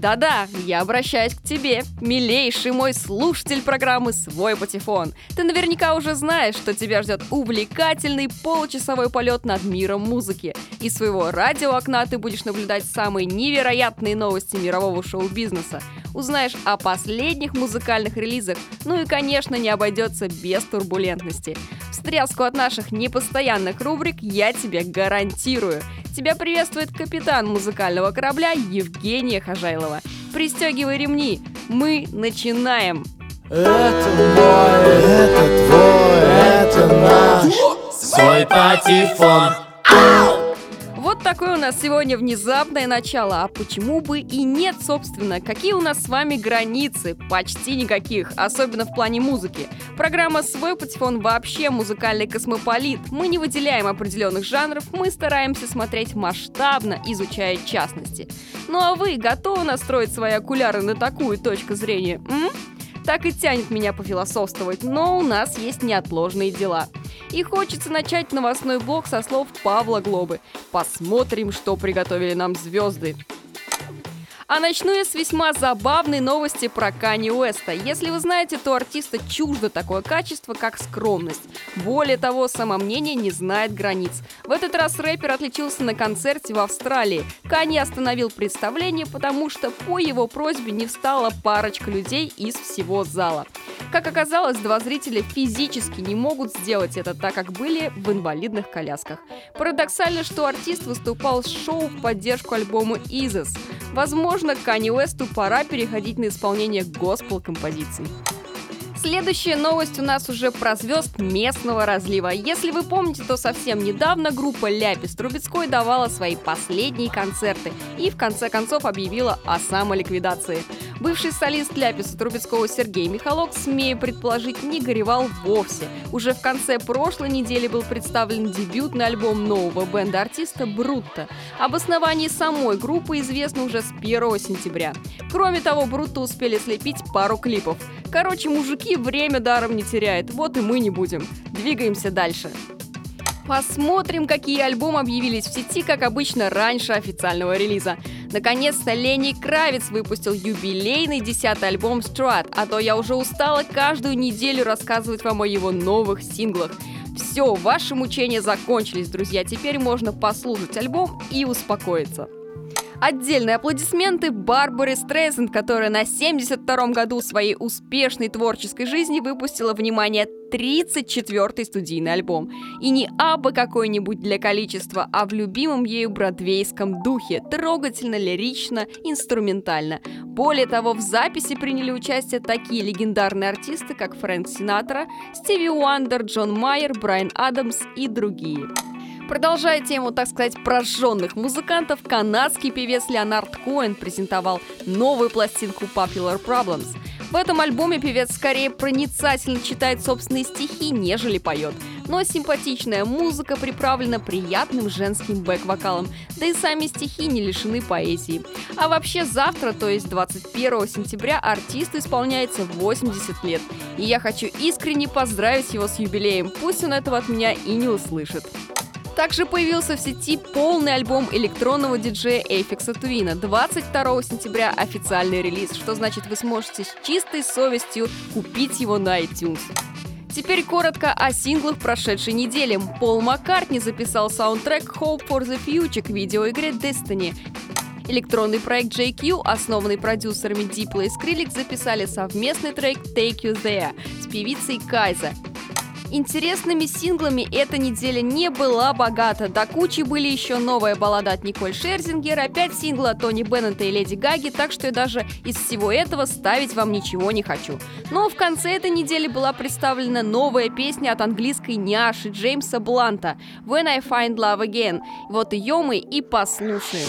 Да-да, я обращаюсь к тебе, милейший мой слушатель программы «Свой патефон». Ты наверняка уже знаешь, что тебя ждет увлекательный получасовой полет над миром музыки. Из своего радиоокна ты будешь наблюдать самые невероятные новости мирового шоу-бизнеса. Узнаешь о последних музыкальных релизах, ну и, конечно, не обойдется без турбулентности. Встряску от наших непостоянных рубрик я тебе гарантирую – Тебя приветствует капитан музыкального корабля Евгения Хожайлова. Пристегивай ремни, мы начинаем! Это мой, это твой, это наш Свой патефон Ау! Такое у нас сегодня внезапное начало. А почему бы и нет, собственно? Какие у нас с вами границы? Почти никаких, особенно в плане музыки. Программа «Свой патефон» вообще музыкальный космополит. Мы не выделяем определенных жанров, мы стараемся смотреть масштабно, изучая частности. Ну а вы готовы настроить свои окуляры на такую точку зрения? М? Так и тянет меня пофилософствовать, но у нас есть неотложные дела. И хочется начать новостной блок со слов Павла Глобы. Посмотрим, что приготовили нам звезды. А начну я с весьма забавной новости про Кани Уэста. Если вы знаете, то артиста чуждо такое качество, как скромность. Более того, самомнение не знает границ. В этот раз рэпер отличился на концерте в Австралии. Кани остановил представление, потому что по его просьбе не встала парочка людей из всего зала. Как оказалось, два зрителя физически не могут сделать это, так как были в инвалидных колясках. Парадоксально, что артист выступал с шоу в поддержку альбома «Изос». Возможно, Канни Уэсту пора переходить на исполнение госпел-композиций. Следующая новость у нас уже про звезд местного разлива. Если вы помните, то совсем недавно группа Ляпис Трубецкой давала свои последние концерты и в конце концов объявила о самоликвидации. Бывший солист Ляписа Трубецкого Сергей Михалок, смею предположить, не горевал вовсе. Уже в конце прошлой недели был представлен дебютный альбом нового бенда-артиста «Брутто». Об основании самой группы известно уже с 1 сентября. Кроме того, Брутто успели слепить пару клипов. Короче, мужики время даром не теряют, вот и мы не будем. Двигаемся дальше. Посмотрим, какие альбомы объявились в сети, как обычно, раньше официального релиза. Наконец-то Лени Кравец выпустил юбилейный десятый альбом Strat, а то я уже устала каждую неделю рассказывать вам о его новых синглах. Все, ваши мучения закончились, друзья. Теперь можно послушать альбом и успокоиться. Отдельные аплодисменты Барбаре Стрейзенд, которая на 72-м году своей успешной творческой жизни выпустила, внимание, 34-й студийный альбом. И не абы какой-нибудь для количества, а в любимом ею бродвейском духе, трогательно, лирично, инструментально. Более того, в записи приняли участие такие легендарные артисты, как Фрэнк Синатра, Стиви Уандер, Джон Майер, Брайан Адамс и другие. Продолжая тему, так сказать, прожженных музыкантов, канадский певец Леонард Коэн презентовал новую пластинку Popular Problems. В этом альбоме певец скорее проницательно читает собственные стихи, нежели поет. Но симпатичная музыка приправлена приятным женским бэк-вокалом, да и сами стихи не лишены поэзии. А вообще завтра, то есть 21 сентября, артисту исполняется 80 лет. И я хочу искренне поздравить его с юбилеем, пусть он этого от меня и не услышит. Также появился в сети полный альбом электронного диджея Эйфикса Твина. 22 сентября официальный релиз, что значит вы сможете с чистой совестью купить его на iTunes. Теперь коротко о синглах прошедшей недели. Пол Маккартни записал саундтрек Hope for the Future к видеоигре Destiny. Электронный проект JQ, основанный продюсерами Diplo и Skrillex, записали совместный трек Take You There с певицей Кайза. Интересными синглами эта неделя не была богата. До кучи были еще новая баллада от Николь Шерзингер, опять синглы от Тони Беннета и Леди Гаги, так что я даже из всего этого ставить вам ничего не хочу. Но в конце этой недели была представлена новая песня от английской няши Джеймса Бланта «When I Find Love Again». Вот ее мы и послушаем.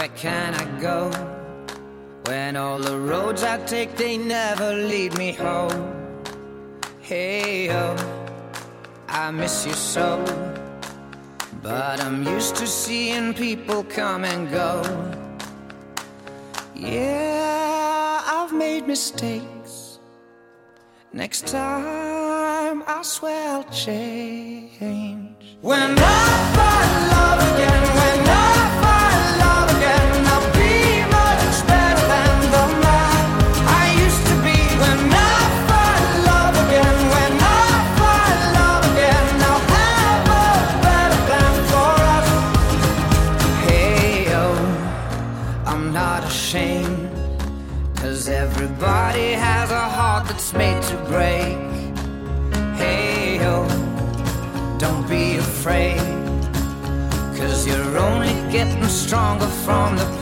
Where can I go? When all the roads I take, they never lead me home. Hey, oh, I miss you so. But I'm used to seeing people come and go. Yeah, I've made mistakes. Next time, I swear I'll change. When I stronger from the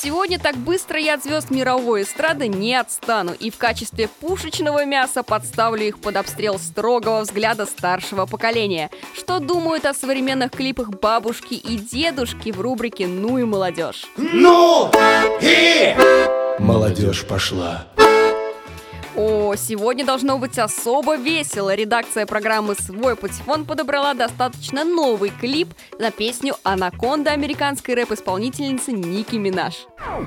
Сегодня так быстро я от звезд мировой эстрады не отстану и в качестве пушечного мяса подставлю их под обстрел строгого взгляда старшего поколения. Что думают о современных клипах бабушки и дедушки в рубрике «Ну и молодежь». Ну и молодежь пошла. О, сегодня должно быть особо весело. Редакция программы «Свой патефон» подобрала достаточно новый клип на песню «Анаконда» американской рэп-исполнительницы Ники Минаж.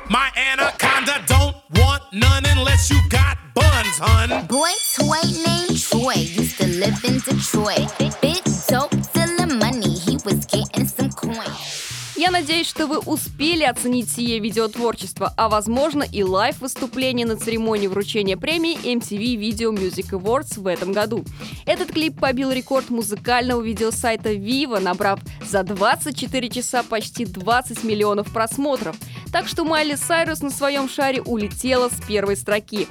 My anaconda don't want none unless you got buns, hun. Boy toy named Troy used to live in Detroit. Big Я надеюсь, что вы успели оценить сие видеотворчество, а возможно и лайв-выступление на церемонии вручения премии MTV Video Music Awards в этом году. Этот клип побил рекорд музыкального видеосайта Viva, набрав за 24 часа почти 20 миллионов просмотров. Так что Майли Сайрус на своем шаре улетела с первой строки.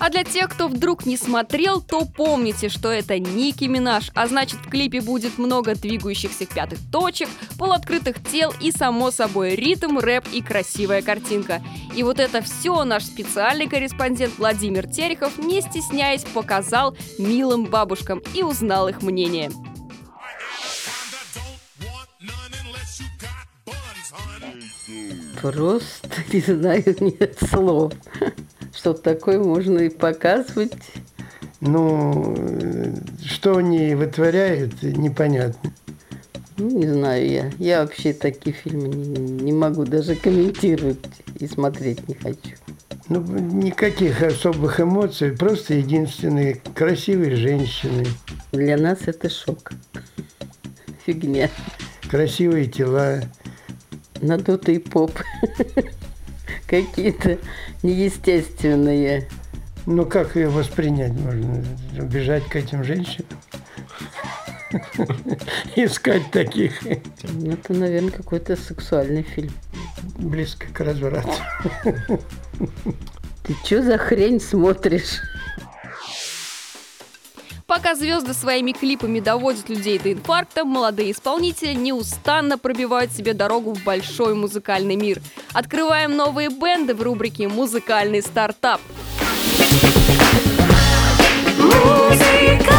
А для тех, кто вдруг не смотрел, то помните, что это Ники Минаж, а значит в клипе будет много двигающихся пятых точек, полуоткрытых тел и, само собой, ритм, рэп и красивая картинка. И вот это все наш специальный корреспондент Владимир Терехов, не стесняясь, показал милым бабушкам и узнал их мнение. Просто не знаю нет слов. Что такое можно и показывать. Ну, что они вытворяют, непонятно. Ну, не знаю я. Я вообще такие фильмы не, не могу даже комментировать и смотреть не хочу. Ну, никаких особых эмоций, просто единственные красивые женщины, Для нас это шок. Фигня. красивые тела. Надутый поп. Какие-то неестественные. Ну, как ее воспринять можно? Бежать к этим женщинам? Искать таких Ну, Это, наверное, какой-то сексуальный фильм. близко к разврату. Ты что за хрень смотришь? По Пока звезды своими клипами доводят людей до инфаркта, молодые исполнители неустанно пробивают себе дорогу в большой музыкальный мир. Открываем новые бенды в рубрике «Музыкальный стартап». Музыкальный,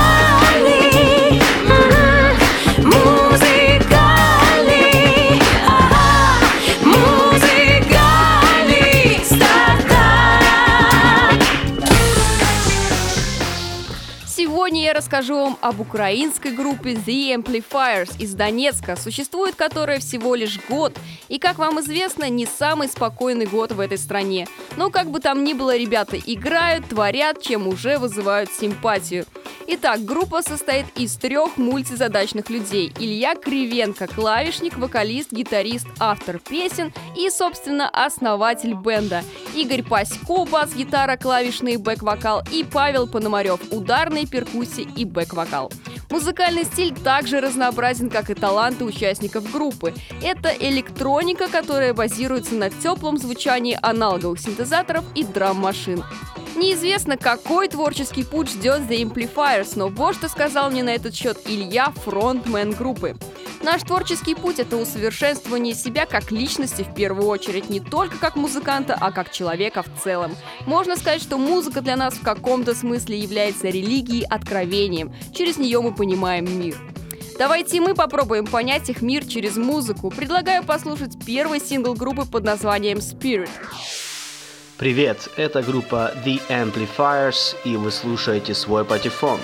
расскажу вам об украинской группе The Amplifiers из Донецка, существует которая всего лишь год, и, как вам известно, не самый спокойный год в этой стране. Но как бы там ни было, ребята играют, творят, чем уже вызывают симпатию. Итак, группа состоит из трех мультизадачных людей. Илья Кривенко, клавишник, вокалист, гитарист, автор песен и, собственно, основатель бенда. Игорь Пасько, бас-гитара, клавишный бэк-вокал и Павел Пономарев, ударные перкуссии и бэк-вокал. Музыкальный стиль также разнообразен, как и таланты участников группы. Это электроника, которая базируется на теплом звучании аналоговых синтезаторов и драм-машин. Неизвестно, какой творческий путь ждет The Amplifiers, но вот что сказал мне на этот счет Илья, фронтмен группы. Наш творческий путь — это усовершенствование себя как личности в первую очередь, не только как музыканта, а как человека в целом. Можно сказать, что музыка для нас в каком-то смысле является религией, откровением. Через нее мы понимаем мир. Давайте мы попробуем понять их мир через музыку. Предлагаю послушать первый сингл группы под названием Spirit. Привет, это группа The Amplifiers, и вы слушаете свой патефон.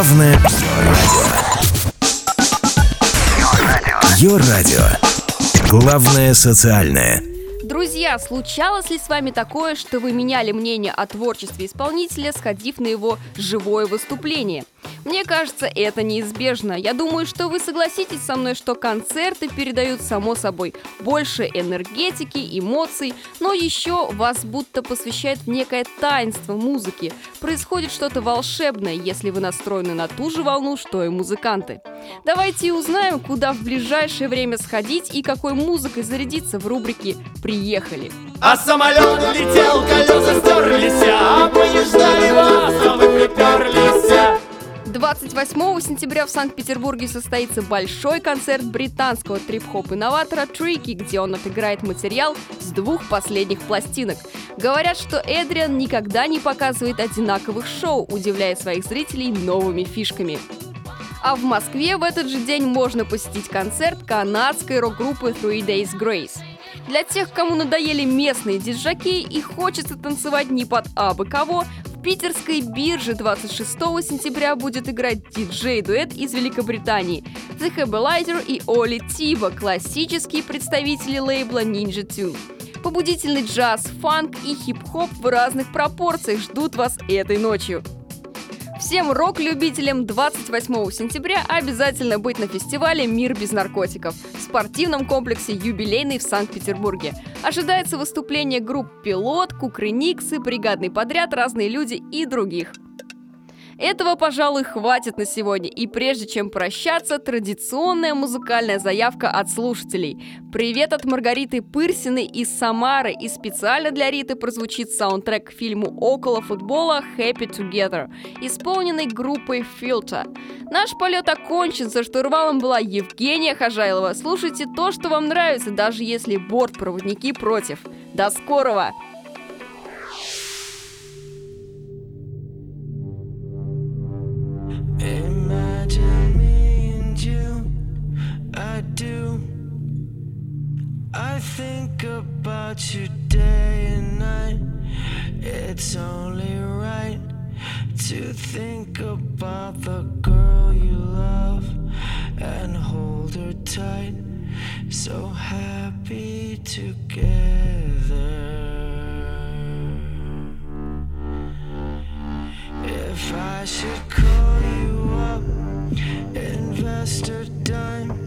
Главное радио. Главное социальное. Друзья, случалось ли с вами такое, что вы меняли мнение о творчестве исполнителя, сходив на его живое выступление? Мне кажется, это неизбежно. Я думаю, что вы согласитесь со мной, что концерты передают, само собой, больше энергетики, эмоций, но еще вас будто посвящает в некое таинство музыки. Происходит что-то волшебное, если вы настроены на ту же волну, что и музыканты. Давайте узнаем, куда в ближайшее время сходить и какой музыкой зарядиться в рубрике «Приехали». А самолет летел, 28 сентября в Санкт-Петербурге состоится большой концерт британского трип-хоп-инноватора Трики, где он отыграет материал с двух последних пластинок. Говорят, что Эдриан никогда не показывает одинаковых шоу, удивляя своих зрителей новыми фишками. А в Москве в этот же день можно посетить концерт канадской рок-группы Three Days Grace. Для тех, кому надоели местные диджаки и хочется танцевать не под абы кого, питерской бирже 26 сентября будет играть диджей-дуэт из Великобритании The Herbalizer и Оли Тива, классические представители лейбла Ninja Tune. Побудительный джаз, фанк и хип-хоп в разных пропорциях ждут вас этой ночью. Всем рок-любителям 28 сентября обязательно быть на фестивале «Мир без наркотиков» в спортивном комплексе «Юбилейный» в Санкт-Петербурге. Ожидается выступление групп «Пилот», «Кукрыниксы», «Бригадный подряд», «Разные люди» и других. Этого, пожалуй, хватит на сегодня. И прежде чем прощаться, традиционная музыкальная заявка от слушателей. Привет от Маргариты Пырсиной из Самары. И специально для Риты прозвучит саундтрек к фильму «Около футбола» «Happy Together», исполненный группой Filter. Наш полет окончен, за штурвалом была Евгения Хожайлова. Слушайте то, что вам нравится, даже если бортпроводники против. До скорого! To think about the girl you love and hold her tight. So happy together. If I should call you up, invest a dime,